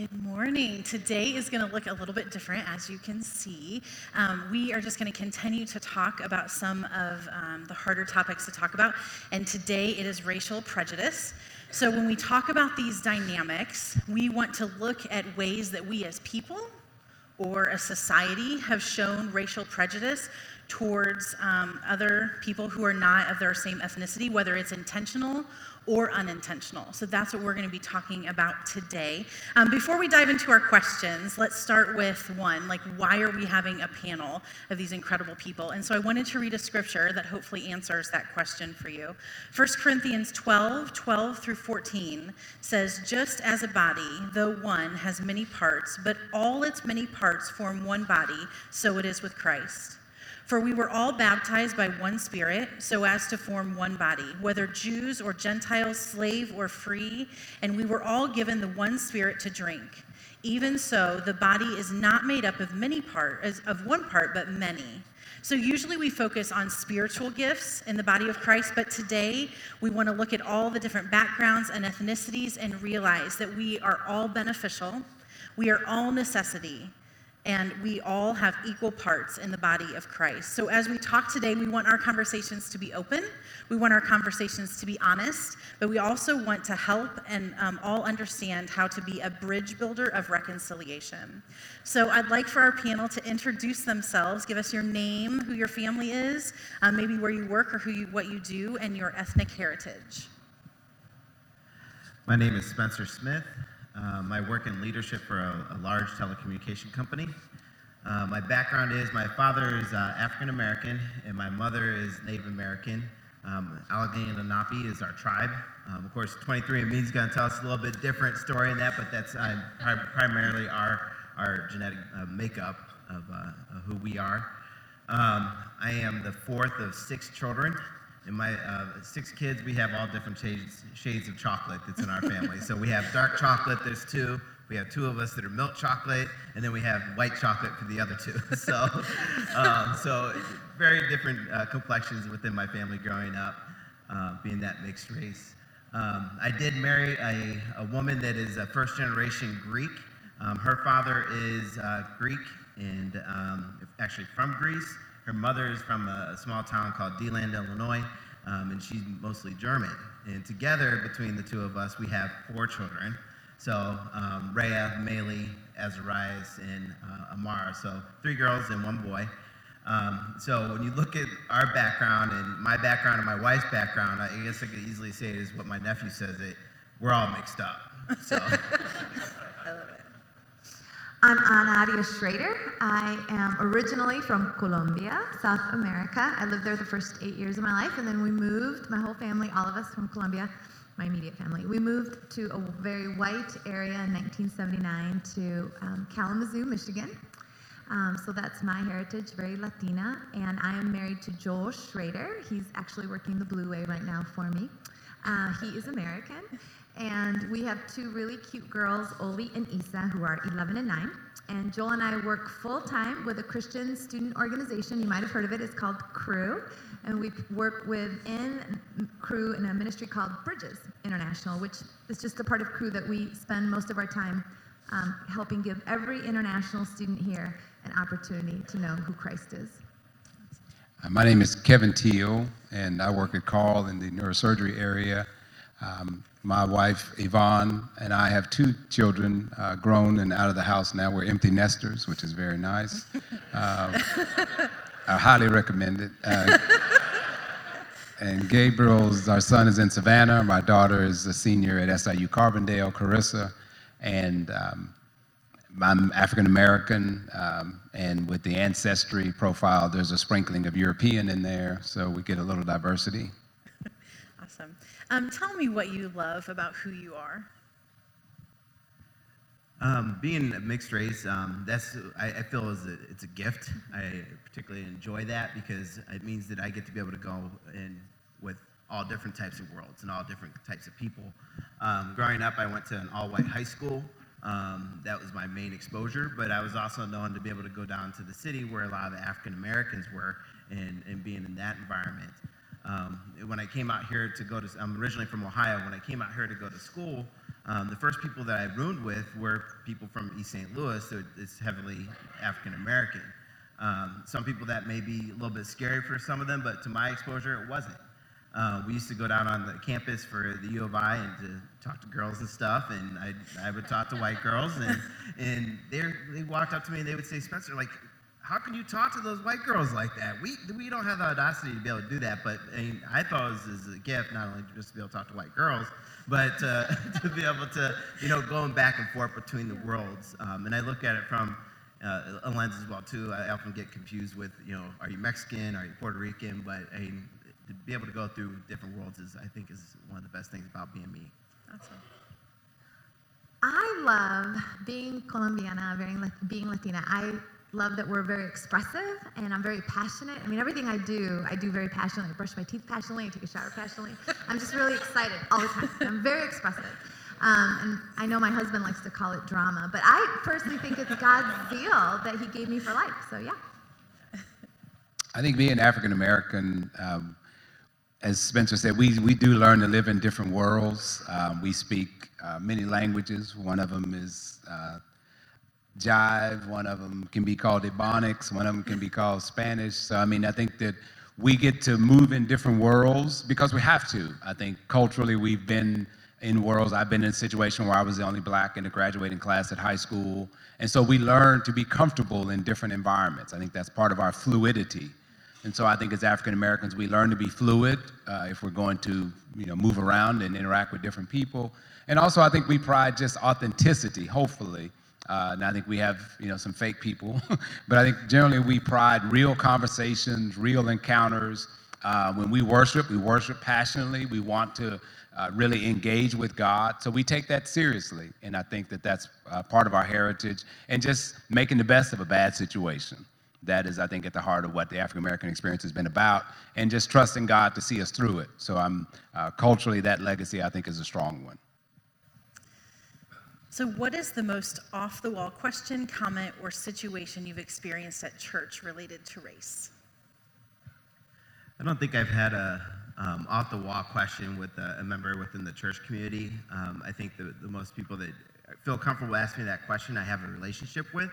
Good morning. Today is going to look a little bit different, as you can see. Um, we are just going to continue to talk about some of um, the harder topics to talk about, and today it is racial prejudice. So, when we talk about these dynamics, we want to look at ways that we as people or a society have shown racial prejudice towards um, other people who are not of their same ethnicity, whether it's intentional or unintentional. So that's what we're going to be talking about today. Um, before we dive into our questions, let's start with one like, why are we having a panel of these incredible people? And so I wanted to read a scripture that hopefully answers that question for you. 1 Corinthians 12 12 through 14 says, Just as a body, though one, has many parts, but all its many parts form one body, so it is with Christ. For we were all baptized by one Spirit, so as to form one body, whether Jews or Gentiles, slave or free, and we were all given the one Spirit to drink. Even so, the body is not made up of many parts, of one part, but many. So usually we focus on spiritual gifts in the body of Christ, but today we want to look at all the different backgrounds and ethnicities and realize that we are all beneficial. We are all necessity and we all have equal parts in the body of Christ. So, as we talk today, we want our conversations to be open. We want our conversations to be honest, but we also want to help and um, all understand how to be a bridge builder of reconciliation. So, I'd like for our panel to introduce themselves, give us your name, who your family is, um, maybe where you work or who you, what you do, and your ethnic heritage. My name is Spencer Smith. Um, I work in leadership for a, a large telecommunication company. Uh, my background is my father is uh, African American and my mother is Native American. Um, Allegheny Lenape is our tribe. Um, of course, 23andMe is going to tell us a little bit different story in that, but that's uh, primarily our, our genetic uh, makeup of, uh, of, who we are. Um, I am the fourth of six children. In my uh, six kids, we have all different shades, shades of chocolate that's in our family. so we have dark chocolate, there's two. We have two of us that are milk chocolate, and then we have white chocolate for the other two. so, um, so very different uh, complexions within my family growing up, uh, being that mixed race. Um, I did marry a, a, woman that is a first generation Greek. Um, her father is uh, Greek and um, actually from Greece. Her mother is from a, small town called DeLand, Illinois, um, and she's mostly German. And together, between the two of us, we have four children. So um, Rhea, Maylee, Azarias, and uh, Amara. So three girls and one boy. Um, so when you look at our background and my background and my wife's background, I guess I could easily say it is what my nephew says it. We're all mixed up. So. I'm Ana Arias Schrader. I am originally from Colombia, South America. I lived there the first eight years of my life, and then we moved, my whole family, all of us from Colombia, my immediate family. We moved to a very white area in 1979 to um, Kalamazoo, Michigan. Um, so that's my heritage, very Latina. And I am married to Joel Schrader. He's actually working the Blue Way right now for me. Uh, he is American. And we have two really cute girls, Oli and Isa, who are 11 and 9. And Joel and I work full time with a Christian student organization. You might have heard of it. It's called Cru. And we work within Cru in a ministry called Bridges International, which is just a part of Cru that we spend most of our time um, helping give every international student here an opportunity to know who Christ is. Uh, my name is Kevin Teal, and I work at Carle in the neurosurgery area. Um, my wife Yvonne and I have two children, uh, grown and out of the house now. We're empty nesters, which is very nice. Uh, I highly recommend it. Uh, and Gabriel's, our son is in Savannah. My daughter is a senior at SIU Carbondale, Carissa. And um, I'm African American, um, and with the ancestry profile, there's a sprinkling of European in there, so we get a little diversity. Um, tell me what you love about who you are. Um, being a mixed race, um, that's I, I, feel is a, it's a gift. I particularly enjoy that because it means that I get to be able to go in with all different types of worlds and all different types of people. Um, growing up, I went to an all-white high school. Um, that was my main exposure, but I was also known to be able to go down to the city where a lot of African Americans were, and, and being in that environment. Um, when I came out here to go to, I'm originally from Ohio. When I came out here to go to school, Um, the first people that I roomed with were people from East St. Louis, so it's heavily African American. Um, some people that may be a little bit scary for some of them, but to my exposure, it wasn't. Uh, we used to go down on the campus for the U of I and to talk to girls and stuff, and I, I would talk to white girls, and, and they they walked up to me and they would say, Spencer, like, how can you talk to those white girls like that? We, we don't have the audacity to be able to do that, but I, mean, I thought it was a gift, not only just to be able to talk to white girls, but uh, to be able to, you know, going back and forth between the worlds. Um, and I look at it from uh, a lens as well, too. I often get confused with, you know, are you Mexican, are you Puerto Rican? But I mean, to be able to go through different worlds is, I think, is one of the best things about being me. Awesome. I love being Colombiana, being, being Latina. I love that we're very expressive and I'm very passionate. I mean, everything I do, I do very passionately. I brush my teeth passionately, I take a shower passionately. I'm just really excited all the time. I'm very expressive. Um, and I know my husband likes to call it drama, but I personally think it's God's zeal that He gave me for life. So, yeah. I think being African American, um, as Spencer said, we, we do learn to live in different worlds. Um, we speak uh, many languages. One of them is uh, jive, one of them can be called Ebonics, one of them can be called Spanish. So, I mean, I think that we get to move in different worlds because we have to. I think culturally we've been in worlds. I've been in a situation where I was the only black in the graduating class at high school. And so we learn to be comfortable in different environments. I think that's part of our fluidity. And so I think as African Americans, we learn to be fluid uh, if we're going to you know, move around and interact with different people. And also, I think we pride just authenticity, hopefully. Uh, and I think we have, you know, some fake people, but I think generally we pride real conversations, real encounters. Uh, when we worship, we worship passionately. We want to uh, really engage with God, so we take that seriously. And I think that that's uh, part of our heritage, and just making the best of a bad situation. That is, I think, at the heart of what the African American experience has been about, and just trusting God to see us through it. So, I'm uh, culturally that legacy I think is a strong one. So, what is the most off the wall question, comment, or situation you've experienced at church related to race? I don't think I've had a um, off the wall question with a, a, member within the church community. Um, I think the, the most people that feel comfortable asking me that question, I have a relationship with.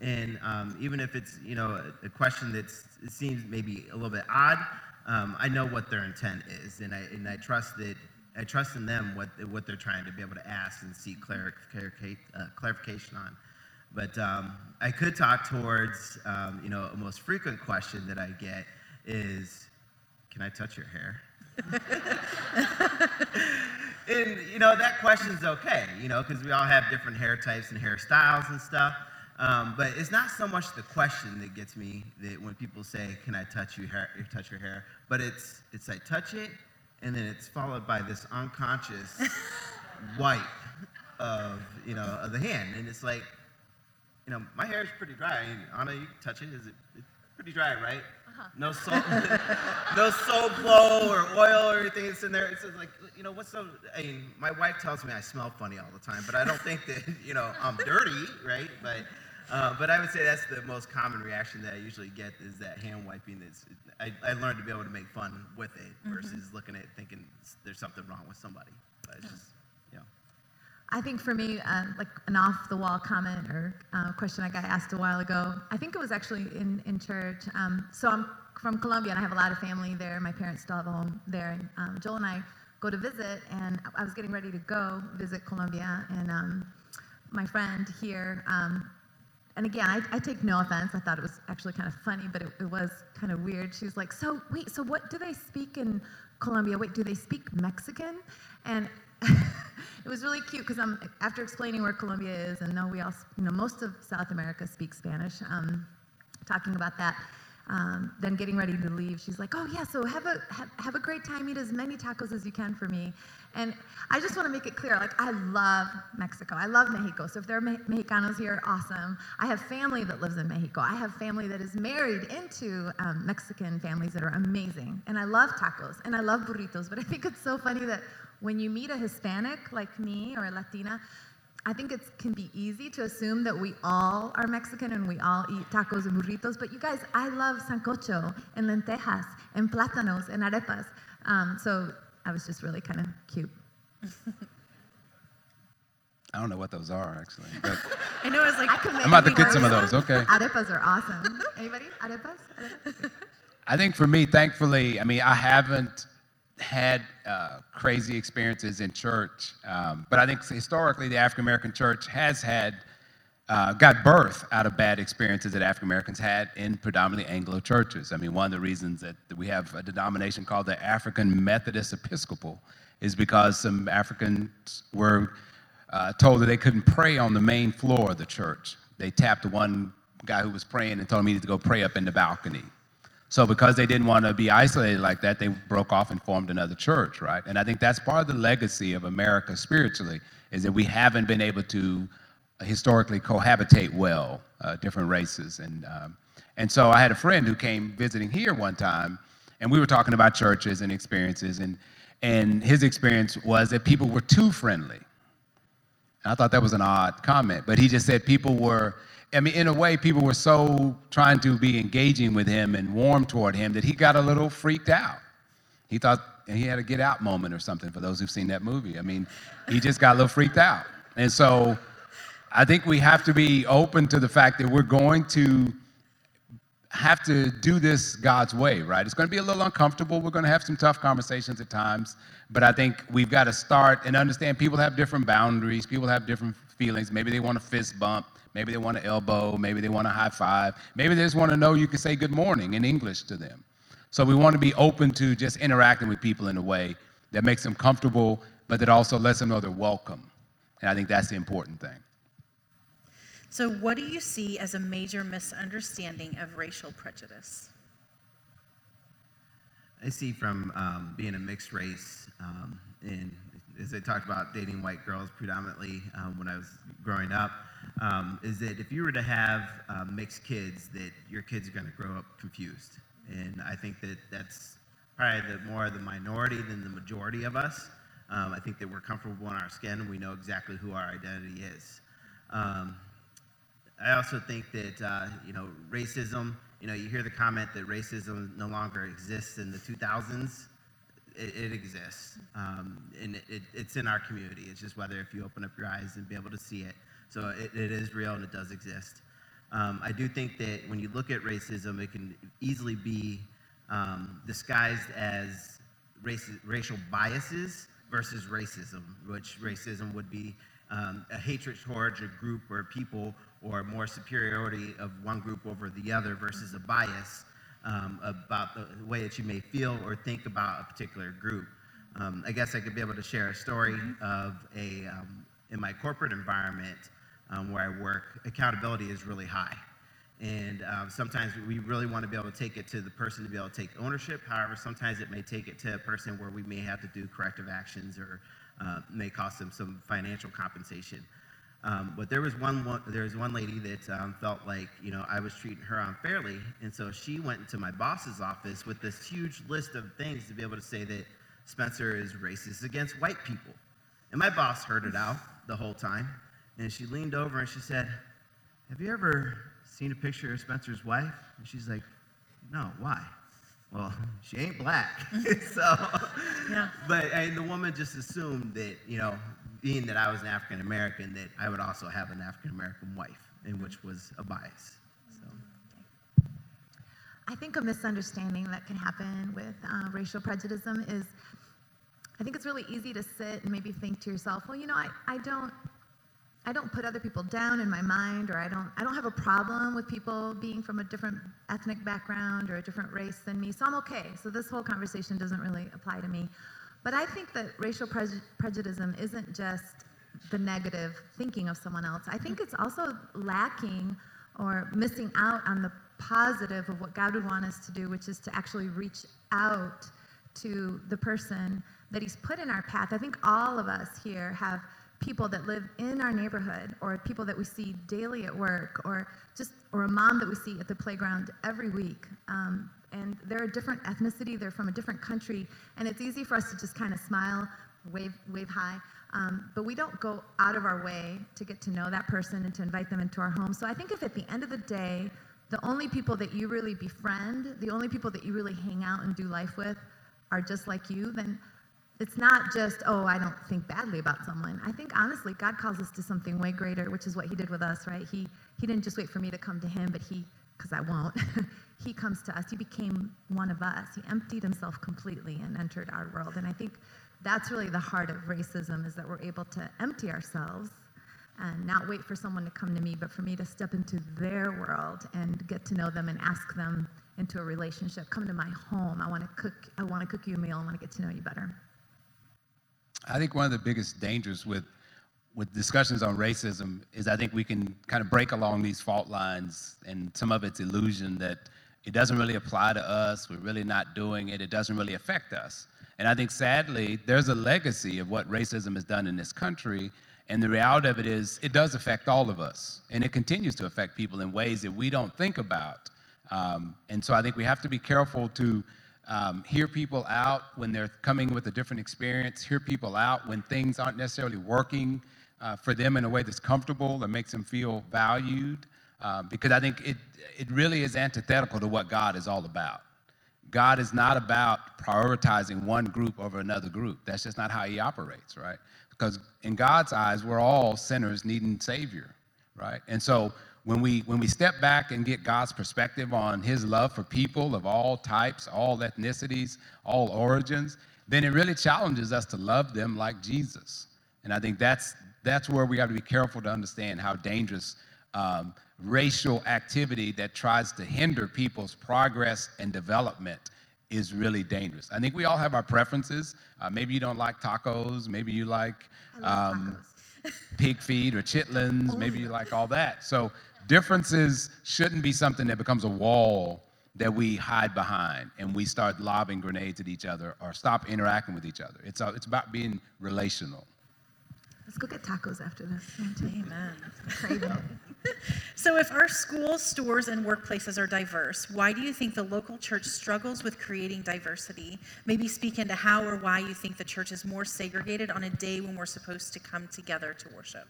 And um, even if it's you know a, a question that seems maybe a little bit odd, um, I know what their intent is, and I and I trust that I trust in them what, what they're trying to be able to ask and seek uh, clarification on. But um, I could talk towards, um, you know, a most frequent question that I get is, can I touch your hair? and, you know, that question's okay, you know, because we all have different hair types and hairstyles and stuff. Um, but it's not so much the question that gets me that when people say, "Can I touch your hair?" Touch your hair, but it's it's I touch it, and then it's followed by this unconscious wipe of you know of the hand, and it's like, you know, my hair is pretty dry. Anna, you touch it. Is it it's pretty dry, right? Uh-huh. No soap, no soap flow or oil or anything. that's in there. It's like, you know, what's so? I mean, my wife tells me I smell funny all the time, but I don't think that you know I'm dirty, right? But uh, but I would say that's the most common reaction that I usually get is that hand wiping. Is I, I learned to be able to make fun with it mm-hmm. versus looking at it thinking there's something wrong with somebody. But it's just, you know. I think for me, uh, like an off the wall comment or uh, question I got asked a while ago, I think it was actually in, in church. Um, so I'm from Colombia and I have a lot of family there. My parents still have a home there. And um, Joel and I go to visit, and I was getting ready to go visit Colombia. And um, my friend here, um, and again, I, I, take no offense. I thought it was actually kind of funny, but it, it was kind of weird. She was like, "So wait, so what do they speak in Colombia? Wait, do they speak Mexican?" And it was really cute because I'm after explaining where Colombia is, and no, we all, you know, most of South America speaks Spanish. Um, talking about that, um, then getting ready to leave, she's like, "Oh yeah, so have a have, have a great time. Eat as many tacos as you can for me." And I just want to make it clear, like I love Mexico. I love Mexico. So if there are Mexicanos here, awesome. I have family that lives in Mexico. I have family that is married into um, Mexican families that are amazing. And I love tacos and I love burritos. But I think it's so funny that when you meet a Hispanic like me or a Latina, I think it can be easy to assume that we all are Mexican and we all eat tacos and burritos. But you guys, I love sancocho and lentejas and plátanos and arepas. Um, so I was just really kind of cute. I don't know what those are actually. But I know it's like I can make I'm about to get some of those. Okay. Arepas are awesome. Anybody? Arepas? Arepas? I think for me, thankfully, I mean, I haven't had uh, crazy experiences in church, um, but I think historically the African American church has had uh, got birth out of bad experiences that African Americans had in predominantly Anglo churches. I mean, one of the reasons that we have a denomination called the African Methodist Episcopal is because some Africans were uh, told that they couldn't pray on the main floor of the church. They tapped one guy who was praying and told him he needed to go pray up in the balcony. So because they didn't want to be isolated like that, they broke off and formed another church, right? And I think that's part of the legacy of America spiritually is that we haven't been able to historically cohabitate well, uh, different races. And, um, and so I had a friend who came visiting here one time, and we were talking about churches and experiences, and, and his experience was that people were too friendly. And I thought that was an odd comment, but he just said people were, I mean, in a way, people were so trying to be engaging with him and warm toward him that he got a little freaked out. He thought he had a get out moment or something for those who've seen that movie. I mean, he just got a little freaked out. And so I think we have to be open to the fact that we're going to have to do this God's way, right? It's going to be a little uncomfortable. We're going to have some tough conversations at times, but I think we've got to start and understand people have different boundaries, people have different feelings. Maybe they want a fist bump, maybe they want to elbow, maybe they want to high five, maybe they just want to know you can say good morning in English to them. So we want to be open to just interacting with people in a way that makes them comfortable, but that also lets them know they're welcome. And I think that's the important thing. So, what do you see as a major misunderstanding of racial prejudice? I see from um, being a mixed race, um, and as I talked about dating white girls predominantly um, when I was growing up, um, is that if you were to have uh, mixed kids, that your kids are going to grow up confused, and I think that that's probably the more the minority than the majority of us. Um, I think that we're comfortable in our skin and we know exactly who our identity is. Um, I also think that uh, you know racism. You know, you hear the comment that racism no longer exists in the 2000s. It, it exists, um, and it, it, it's in our community. It's just whether if you open up your eyes and be able to see it. So it, it is real and it does exist. Um, I do think that when you look at racism, it can easily be um, disguised as raci- racial biases versus racism, which racism would be um, a hatred towards a group or people or more superiority of one group over the other versus a bias um, about the way that you may feel or think about a particular group. Um, I guess I could be able to share a story of a, um, in my corporate environment um, where I work, accountability is really high. And um, sometimes we really want to be able to take it to the person to be able to take ownership. However, sometimes it may take it to a person where we may have to do corrective actions or uh, may cost them some financial compensation. Um, but there was one, one there was one lady that um, felt like you know I was treating her unfairly, and so she went into my boss's office with this huge list of things to be able to say that Spencer is racist against white people. And my boss heard it out the whole time, and she leaned over and she said, "Have you ever seen a picture of Spencer's wife?" And she's like, "No, why?" Well, she ain't black, so. Yeah. But and the woman just assumed that you know, being that I was an African American, that I would also have an African American wife, and which was a bias. So. I think a misunderstanding that can happen with uh, racial prejudice is I think it's really easy to sit and maybe think to yourself, well, you know, I, I don't I don't put other people down in my mind or I don't I don't have a problem with people being from a different ethnic background or a different race than me. So I'm okay. So this whole conversation doesn't really apply to me. But I think that racial preju- prejudice isn't just the negative thinking of someone else. I think it's also lacking or missing out on the positive of what God would want us to do, which is to actually reach out to the person that He's put in our path. I think all of us here have people that live in our neighborhood or people that we see daily at work or just or a mom that we see at the playground every week um, and they're a different ethnicity they're from a different country and it's easy for us to just kind of smile wave wave hi um, but we don't go out of our way to get to know that person and to invite them into our home. So i think if at the end of the day the only people that you really befriend the only people that you really hang out and do life with are just like you then it's not just, oh, I don't think badly about someone. I think honestly, God calls us to something way greater, which is what He did with us, right? He He didn't just wait for me to come to Him, but He, because I won't, He comes to us. He became one of us. He emptied Himself completely and entered our world. And I think that's really the heart of racism is that we're able to empty ourselves and not wait for someone to come to me, but for me to step into their world and get to know them and ask them into a relationship. Come to my home. I want to cook. I want to cook you a meal. I want to get to know you better. I think one of the biggest dangers with with discussions on racism is I think we can kind of break along these fault lines, and some of it's illusion that it doesn't really apply to us. We're really not doing it. It doesn't really affect us. And I think sadly, there's a legacy of what racism has done in this country. And the reality of it is, it does affect all of us. And it continues to affect people in ways that we don't think about. Um, and so I think we have to be careful to um, hear people out when they're coming with a different experience, hear people out when things aren't necessarily working uh, for them in a way that's comfortable that makes them feel valued, um, because I think it, it really is antithetical to what God is all about. God is not about prioritizing one group over another group. That's just not how He operates, right? Because in God's eyes, we're all sinners needing Savior, right? And so when we when we step back and get God's perspective on his love for people of all types, all ethnicities, all origins, then it really challenges us to love them like Jesus. And I think that's that's where we have to be careful to understand how dangerous um, racial activity that tries to hinder people's progress and development is really dangerous. I think we all have our preferences. Uh, maybe you don't like tacos. Maybe you like um, pig feet or chitlins. Maybe you like all that. So Differences shouldn't be something that becomes a wall that we hide behind and we start lobbing grenades at each other or stop interacting with each other. It's, uh, it's about being relational. Let's go get tacos after this. Amen. so, if our schools, stores, and workplaces are diverse, why do you think the local church struggles with creating diversity? Maybe speak into how or why you think the church is more segregated on a day when we're supposed to come together to worship.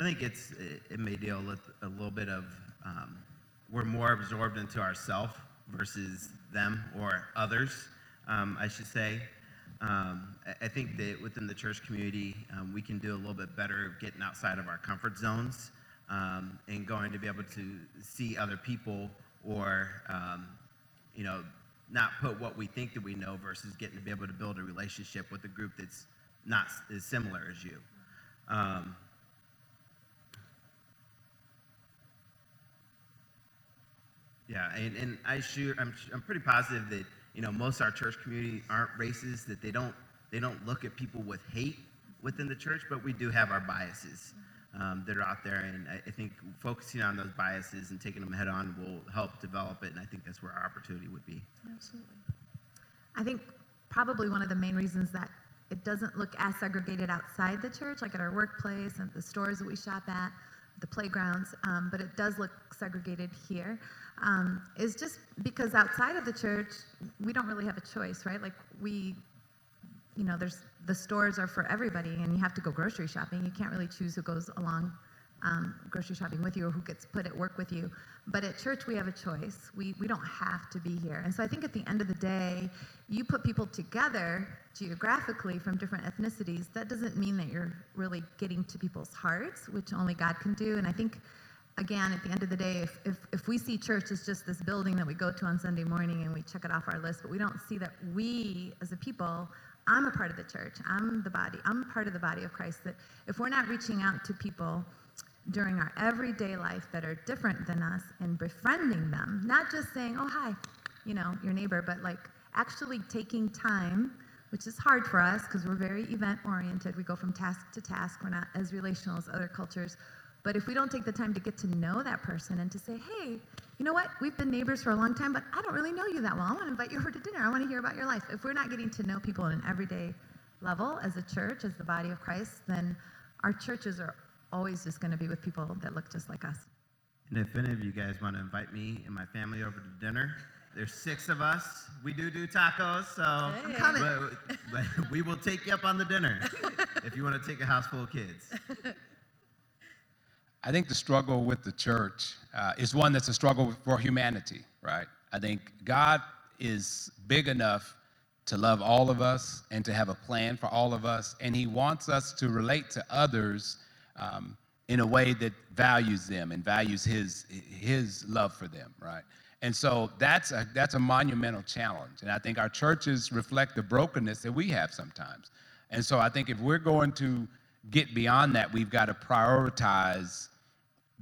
I think it's it, may deal with a little bit of um, we're more absorbed into ourself versus them or others, um, I should say. Um, I think that within the church community, um, we can do a little bit better getting outside of our comfort zones um, and going to be able to see other people or, um, you know, not put what we think that we know versus getting to be able to build a relationship with a group that's not as similar as you. Um, Yeah, and, and I sure I'm, I'm pretty positive that you know most of our church community aren't racist. That they don't they don't look at people with hate within the church, but we do have our biases um, that are out there, and I, I, think focusing on those biases and taking them head on will help develop it. And I think that's where our opportunity would be. Absolutely. I think probably one of the main reasons that it doesn't look as segregated outside the church, like at our workplace and the stores that we shop at, the playgrounds, um, but it does look segregated here um, is just because outside of the church, we don't really have a choice, right? Like we, you know, there's the stores are for everybody, and you have to go grocery shopping. You can't really choose who goes along um, grocery shopping with you or who gets put at work with you. But at church, we have a choice. We, we don't have to be here. And so I think at the end of the day, you put people together geographically from different ethnicities. That doesn't mean that you're really getting to people's hearts, which only God can do. And I think again, at the end of the day, if, if, if we see church as just this building that we go to on Sunday morning and we check it off our list, but we don't see that we as a people, I'm a part of the church, I'm the body, I'm part of the body of Christ, that if we're not reaching out to people during our everyday life that are different than us and befriending them, not just saying, oh, hi, you know, your neighbor, but like actually taking time which is hard for us because we're very event oriented. We go from task to task. We're not as relational as other cultures. But if we don't take the time to get to know that person and to say, hey, you know what? We've been neighbors for a long time, but I don't really know you that well. I want to invite you over to dinner. I want to hear about your life. If we're not getting to know people on an everyday level as a church, as the body of Christ, then our churches are always just going to be with people that look just like us. And if any of you guys want to invite me and my family over to dinner, there's six of us. We do do tacos, so I'm coming. But, but we will take you up on the dinner if you want to take a house full of kids. I think the struggle with the church uh, is one that's a struggle for humanity, right? I think God is big enough to love all of us and to have a plan for all of us. And He wants us to relate to others um, in a way that values them and values His, his love for them, right? And so that's a, that's a monumental challenge. And I think our churches reflect the brokenness that we have sometimes. And so I think if we're going to get beyond that, we've got to prioritize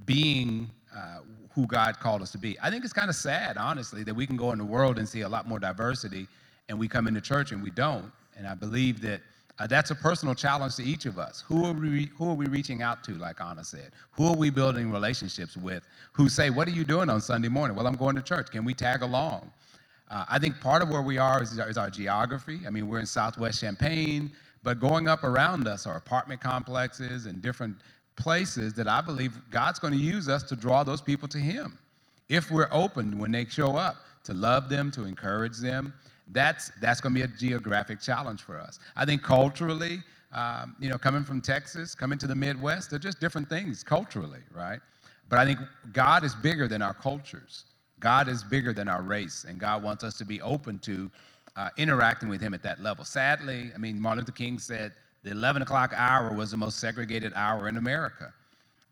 being uh, who God called us to be. I think it's kind of sad, honestly, that we can go in the world and see a lot more diversity, and we come into church and we don't. And I believe that uh, that's a personal challenge to each of us. Who are, we, who are we reaching out to, like Anna said? Who are we building relationships with who say, What are you doing on Sunday morning? Well, I'm going to church. Can we tag along? Uh, I think part of where we are is, is our geography. I mean, we're in Southwest Champaign, but going up around us are apartment complexes and different places that I believe God's going to use us to draw those people to Him. If we're open when they show up to love them, to encourage them, that's, that's going to be a geographic challenge for us. I think culturally, um, you know, coming from Texas, coming to the Midwest, they're just different things culturally, right? But I think God is bigger than our cultures. God is bigger than our race, and God wants us to be open to uh, interacting with Him at that level. Sadly, I mean, Martin Luther King said the 11 o'clock hour was the most segregated hour in America.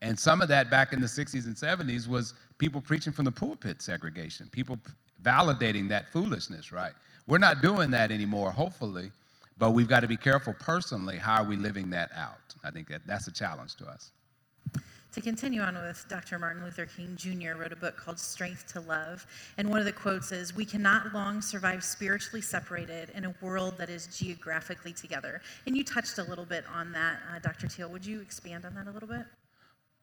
And some of that back in the 60s and 70s was people preaching from the pulpit segregation, people validating that foolishness, right? We're not doing that anymore, hopefully, but we've got to be careful personally. How are we living that out? I think that that's a challenge to us. To continue on with Dr. Martin Luther King Jr. wrote a book called Strength to Love, and one of the quotes is, "We cannot long survive spiritually separated in a world that is geographically together." And you touched a little bit on that, uh, Dr. Teal. Would you expand on that a little bit?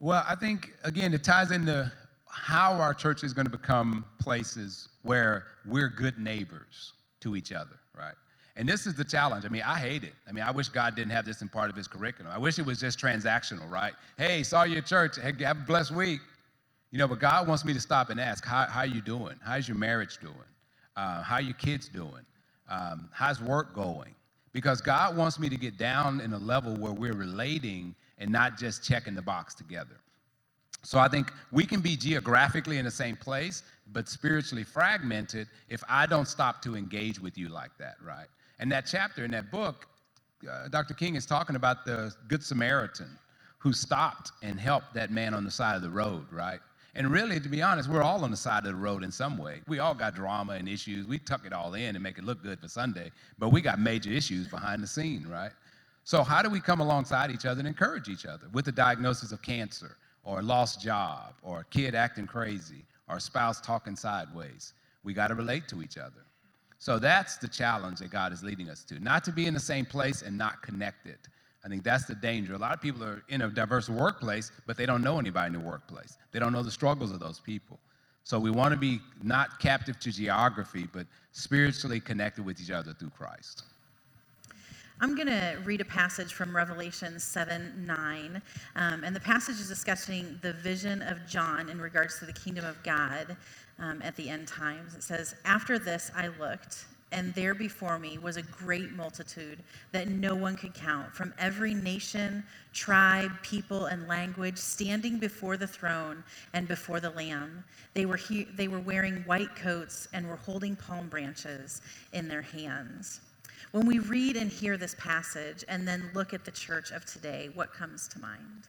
Well, I think again it ties into how our church is going to become places where we're good neighbors to each other, right? And this is the challenge. I mean, I hate it. I mean, I wish God didn't have this in part of his curriculum. I wish it was just transactional, right? Hey, saw you at church. Hey, have a blessed week. You know, but God wants me to stop and ask, how, how you doing? How's your marriage doing? Uh, how your kids doing? Um, how's work going? Because God wants me to get down in a level where we're relating and not just checking the box together. So I think we can be geographically in the same place, but spiritually fragmented if I don't stop to engage with you like that, right? And that chapter in that book, uh, Dr. King is talking about the Good Samaritan who stopped and helped that man on the side of the road, right? And really, to be honest, we're all on the side of the road in some way. We all got drama and issues. We tuck it all in and make it look good for Sunday, but we got major issues behind the scene, right? So, how do we come alongside each other and encourage each other with the diagnosis of cancer or a lost job or a kid acting crazy or a spouse talking sideways? We got to relate to each other. So that's the challenge that God is leading us to. Not to be in the same place and not connected. I think that's the danger. A lot of people are in a diverse workplace, but they don't know anybody in the workplace. They don't know the struggles of those people. So we want to be not captive to geography, but spiritually connected with each other through Christ. I'm going to read a passage from Revelation 7 9. Um, and the passage is discussing the vision of John in regards to the kingdom of God um, at the end times. It says, After this I looked, and there before me was a great multitude that no one could count, from every nation, tribe, people, and language, standing before the throne and before the Lamb. They were, he- they were wearing white coats and were holding palm branches in their hands. When we read and hear this passage and then look at the church of today, what comes to mind?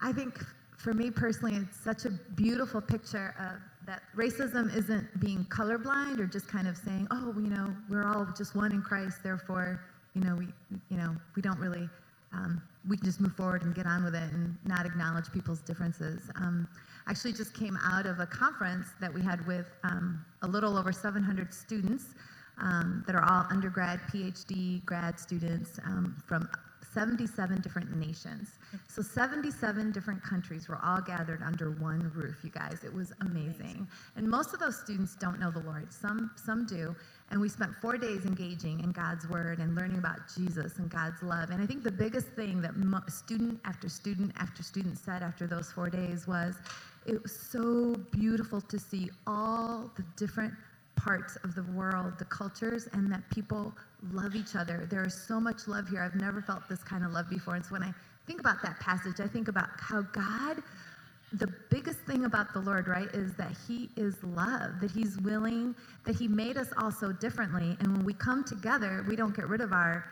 I think for me personally, it's such a beautiful picture of that racism isn't being colorblind or just kind of saying, oh, you know, we're all just one in Christ, therefore, you know, we, you know, we don't really, um, we can just move forward and get on with it and not acknowledge people's differences. Um, actually, just came out of a conference that we had with um, a little over 700 students um, that are all undergrad, PhD, grad students um, from 77 different nations. So 77 different countries were all gathered under one roof, you guys. It was amazing. And most of those students don't know the Lord. Some some do. And we spent 4 days engaging in God's word and learning about Jesus and God's love. And I think the biggest thing that student after student after student said after those 4 days was it was so beautiful to see all the different parts of the world, the cultures, and that people love each other. There is so much love here. I've never felt this kind of love before. And so when I think about that passage, I think about how God the biggest thing about the Lord, right, is that He is love, that He's willing, that He made us all so differently. And when we come together, we don't get rid of our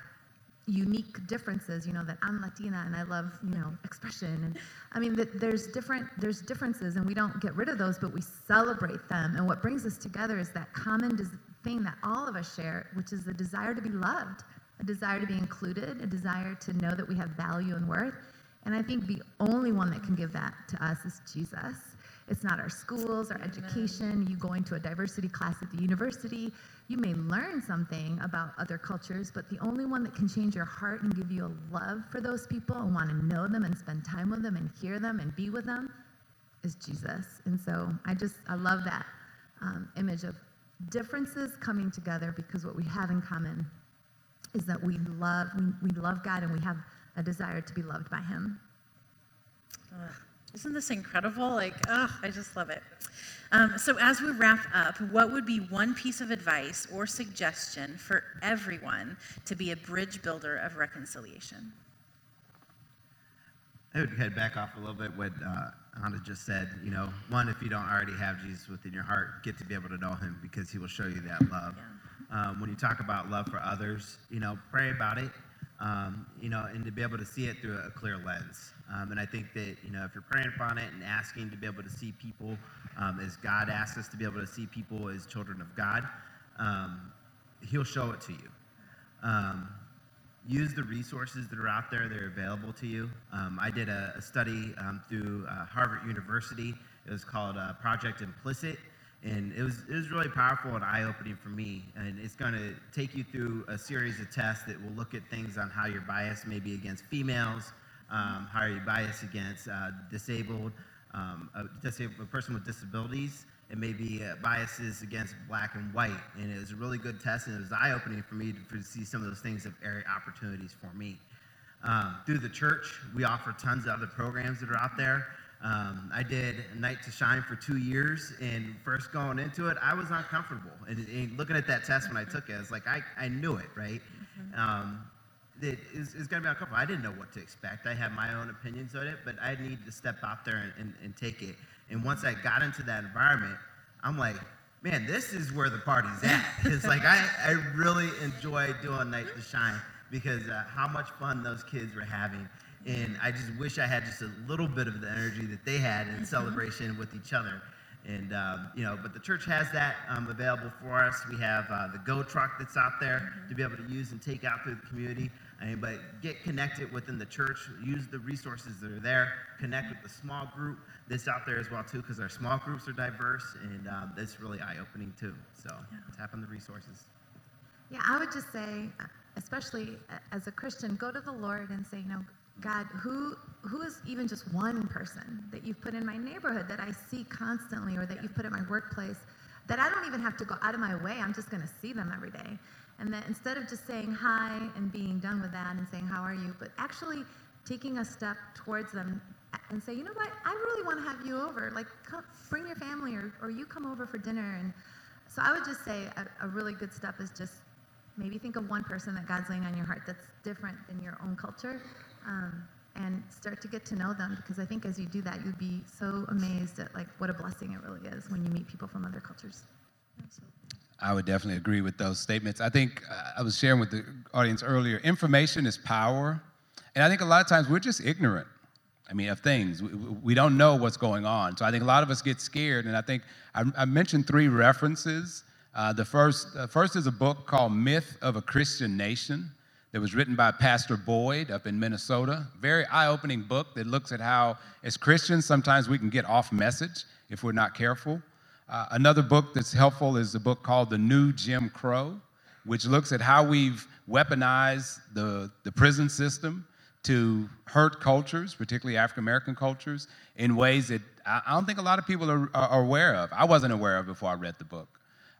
unique differences you know that i'm latina and i love you know expression. And i mean that there's different there's differences and we don't get rid of those but we celebrate them. And what brings us together is that common des- thing that all of us share which is the desire to be loved a desire to be included a desire to know that we have value and worth. And i think the only one that can give that to us is jesus it's not our schools, our education, you going to a diversity class at the university. You may learn something about other cultures, but the only one that can change your heart and give you a love for those people and want to know them and spend time with them and hear them and be with them is Jesus. And so I just, I love that um, image of differences coming together because what we have in common is that we love, we, we love God and we have a desire to be loved by Him. Ugh. Isn't this incredible? Like, oh, I just love it. Um, so, as we wrap up, what would be one piece of advice or suggestion for everyone to be a bridge builder of reconciliation? I would head back off a little bit what uh, Anna just said. You know, one, if you don't already have Jesus within your heart, get to be able to know him because he will show you that love. Yeah. Um, when you talk about love for others, you know, pray about it, um, you know, and to be able to see it through a clear lens. Um, and I think that, you know, if you're praying upon it and asking to be able to see people um, as God asks us to be able to see people as children of God, um, He'll show it to you. Um, use the resources that are out there that are available to you. Um, I did a, a study um, through uh, Harvard University. It was called uh, Project Implicit. And it was, it was really powerful and eye opening for me. And it's going to take you through a series of tests that will look at things on how you're biased, maybe against females, um, how are you biased against uh, disabled, um, a, disabled, a person with disabilities, and maybe uh, biases against black and white. And it was a really good test, and it was eye opening for me to, to, see some of those things of area opportunities for me. Um, through the church, we offer tons of other programs that are out there. Um, I did Night to Shine for two years, and first going into it, I was uncomfortable. And, and looking at that test when I took it, I was like, I, I knew it, right? Mm-hmm. Um, that is, is going to be uncomfortable. I didn't know what to expect. I had my own opinions on it, but I needed to step out there and, and, and take it. And once I got into that environment, I'm like, man, this is where the party's at. it's like I, I really enjoy doing Night to Shine because uh, how much fun those kids were having. And I just wish I had just a little bit of the energy that they had in mm-hmm. celebration with each other. And, um, you know, but the church has that um, available for us. We have uh, the Go truck that's out there to be able to use and take out through the community. I mean, but get connected within the church, use the resources that are there, connect with the small group that's out there as well too, because our small groups are diverse, and um, that's really eye-opening too. So yeah. tap on the resources. Yeah, I would just say, especially as a Christian, go to the Lord and say, you know, God, who who is even just one person that you've put in my neighborhood that I see constantly, or that you've put at my workplace, that I don't even have to go out of my way. I'm just going to see them every day. And that instead of just saying hi and being done with that and saying, How are you? but actually taking a step towards them and say, You know what? I really want to have you over. Like, come, bring your family or, or you come over for dinner. And so I would just say a, a really good step is just maybe think of one person that God's laying on your heart that's different than your own culture. Um, and start to get to know them because I think as you do that, you'd be so amazed at like what a blessing it really is when you meet people from other cultures. I would definitely agree with those statements. I think uh, I was sharing with the audience earlier information is power. And I think a lot of times we're just ignorant. I mean, of things. We, we don't know what's going on. So I think a lot of us get scared. And I think I, I mentioned three references. Uh, the first, uh, first is a book called Myth of a Christian Nation that was written by Pastor Boyd up in Minnesota. Very eye opening book that looks at how, as Christians, sometimes we can get off message if we're not careful. Uh, another book that's helpful is a book called The New Jim Crow, which looks at how we've weaponized the, the prison system to hurt cultures, particularly African American cultures, in ways that I, don't think a lot of people are, are, aware of. I wasn't aware of before I read the book.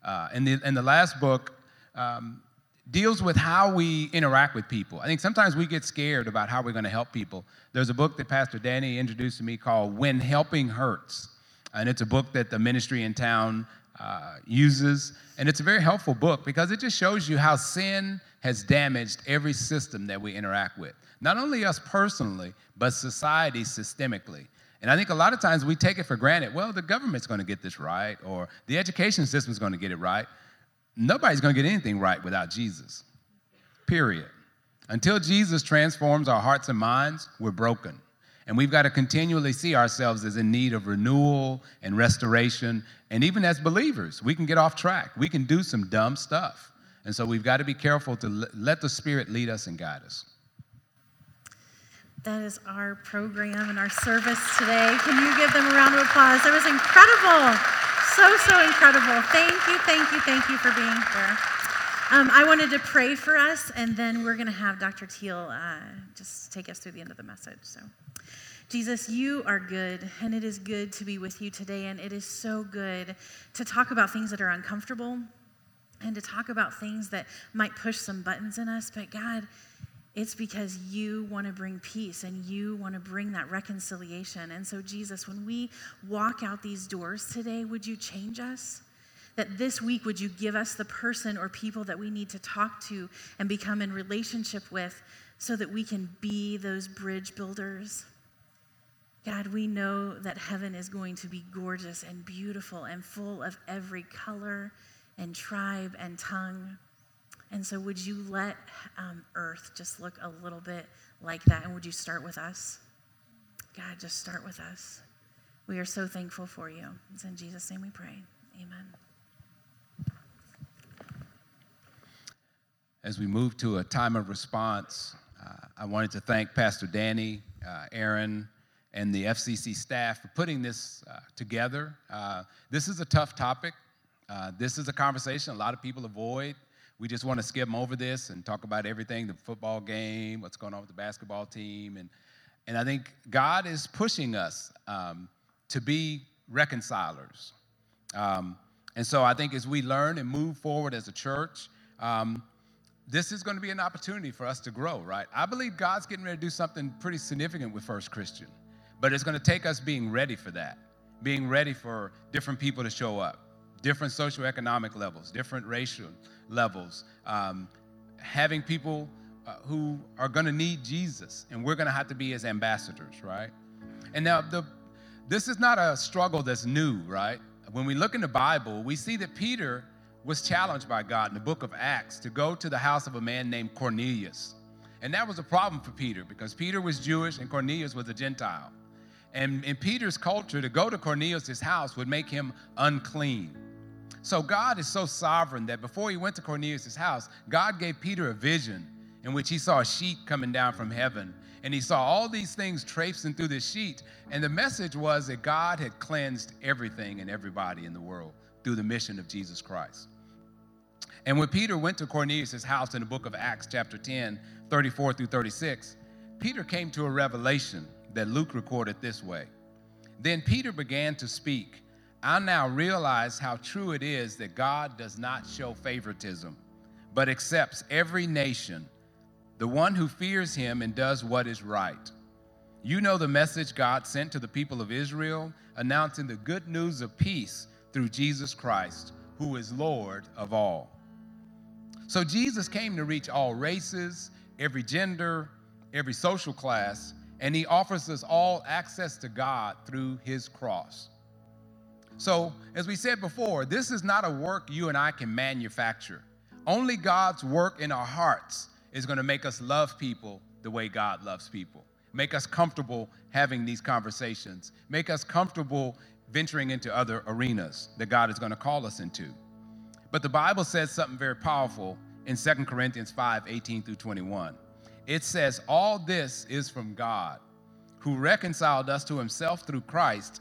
Uh, and, the, and the last book um, deals with how we interact with people. I think sometimes we get scared about how we're going to help people. There's a book that Pastor Danny introduced to me called When Helping Hurts. And it's a book that the ministry in town uh, uses. And it's a very helpful book because it just shows you how sin has damaged every system that we interact with. Not only us personally, but society systemically. And I think a lot of times we take it for granted. Well, the government's going to get this right, or the education system's going to get it right. Nobody's going to get anything right without Jesus. Period. Until Jesus transforms our hearts and minds, we're broken. And we've got to continually see ourselves as in need of renewal and restoration. And even as believers, we can get off track. We can do some dumb stuff. And so we've got to be careful to let the Spirit lead us and guide us. That is our program and our service today. Can you give them a round of applause? That was incredible. So, so incredible. Thank you, thank you, thank you for being here. Um, I wanted to pray for us, and then we're going to have Dr. Teal uh, just take us through the end of the message. So, Jesus, you are good, and it is good to be with you today, and it is so good to talk about things that are uncomfortable and to talk about things that might push some buttons in us. But God, it's because you want to bring peace and you want to bring that reconciliation. And so, Jesus, when we walk out these doors today, would you change us? That this week, would you give us the person or people that we need to talk to and become in relationship with so that we can be those bridge builders? God, we know that heaven is going to be gorgeous and beautiful and full of every color and tribe and tongue. And so, would you let um, earth just look a little bit like that? And would you start with us? God, just start with us. We are so thankful for you. It's in Jesus' name we pray. Amen. As we move to a time of response, uh, I wanted to thank Pastor Danny, uh, Aaron, and the FCC staff for putting this uh, together. Uh, this is a tough topic. Uh, this is a conversation a lot of people avoid. We just want to skim over this and talk about everything the football game, what's going on with the basketball team. And, and I think God is pushing us um, to be reconcilers. Um, and so I think as we learn and move forward as a church, um, this is going to be an opportunity for us to grow, right? I believe God's getting ready to do something pretty significant with First Christian, but it's going to take us being ready for that, being ready for different people to show up, different socioeconomic levels, different racial levels, um, having people uh, who are going to need Jesus, and we're going to have to be his ambassadors, right? And now, the, this is not a struggle that's new, right? When we look in the Bible, we see that Peter was challenged by God in the book of Acts to go to the house of a man named Cornelius. And that was a problem for Peter because Peter was Jewish and Cornelius was a Gentile. And in Peter's culture, to go to Cornelius' house would make him unclean. So God is so sovereign that before he went to Cornelius' house, God gave Peter a vision in which he saw a sheet coming down from heaven. And he saw all these things traipsing through the sheet. And the message was that God had cleansed everything and everybody in the world through the mission of Jesus Christ. And when Peter went to Cornelius' house in the book of Acts, chapter 10, 34 through 36, Peter came to a revelation that Luke recorded this way. Then Peter began to speak I now realize how true it is that God does not show favoritism, but accepts every nation, the one who fears him and does what is right. You know the message God sent to the people of Israel, announcing the good news of peace through Jesus Christ, who is Lord of all. So Jesus came to reach all races, every gender, every social class, and he offers us all access to God through his cross. So, as we said before, this is not a work you and I can manufacture. Only God's work in our hearts is going to make us love people the way God loves people, make us comfortable having these conversations, make us comfortable venturing into other arenas that God is going to call us into. But the Bible says something very powerful in 2 Corinthians 5 18 through 21. It says, All this is from God, who reconciled us to himself through Christ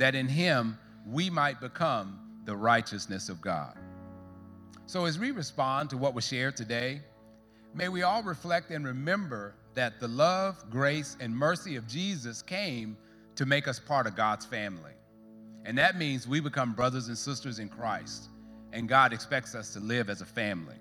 that in him we might become the righteousness of God. So, as we respond to what was shared today, may we all reflect and remember that the love, grace, and mercy of Jesus came to make us part of God's family. And that means we become brothers and sisters in Christ. And God expects us to live as a family.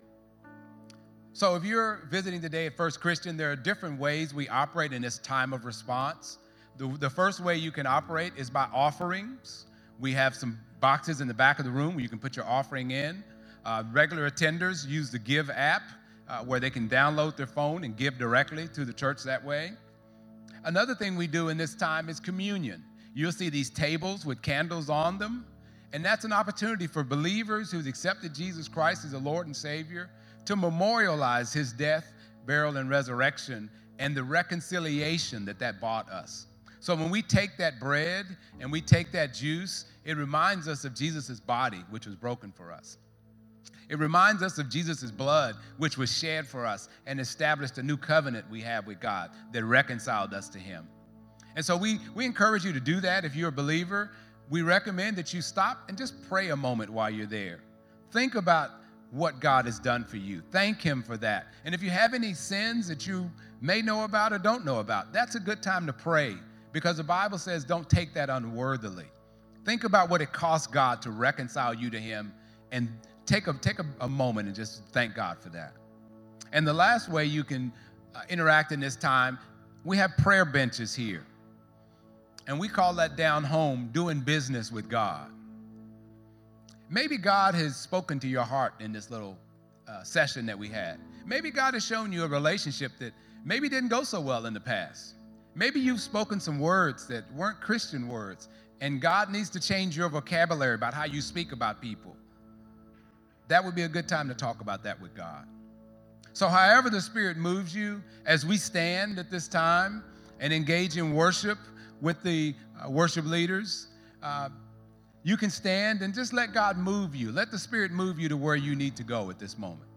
So if you're visiting today at First Christian, there are different ways we operate in this time of response. The, the first way you can operate is by offerings. We have some boxes in the back of the room where you can put your offering in. Uh, regular attenders use the Give app uh, where they can download their phone and give directly to the church that way. Another thing we do in this time is communion. You'll see these tables with candles on them, and that's an opportunity for believers who've accepted Jesus Christ as a Lord and Savior to memorialize his death, burial, and resurrection and the reconciliation that that bought us. So when we take that bread and we take that juice, it reminds us of Jesus' body, which was broken for us. It reminds us of Jesus' blood, which was shed for us and established a new covenant we have with God that reconciled us to Him. And so we, we encourage you to do that if you're a believer. We recommend that you stop and just pray a moment while you're there. Think about what God has done for you. Thank Him for that. And if you have any sins that you may know about or don't know about, that's a good time to pray because the Bible says don't take that unworthily. Think about what it cost God to reconcile you to Him and take a, take a, a moment and just thank God for that. And the last way you can uh, interact in this time, we have prayer benches here. And we call that down home doing business with God. Maybe God has spoken to your heart in this little uh, session that we had. Maybe God has shown you a relationship that maybe didn't go so well in the past. Maybe you've spoken some words that weren't Christian words, and God needs to change your vocabulary about how you speak about people that would be a good time to talk about that with God. So, however, the Spirit moves you as we stand at this time and engage in worship with the uh, worship leaders, uh, you can stand and just let God move you. Let the Spirit move you to where you need to go at this moment.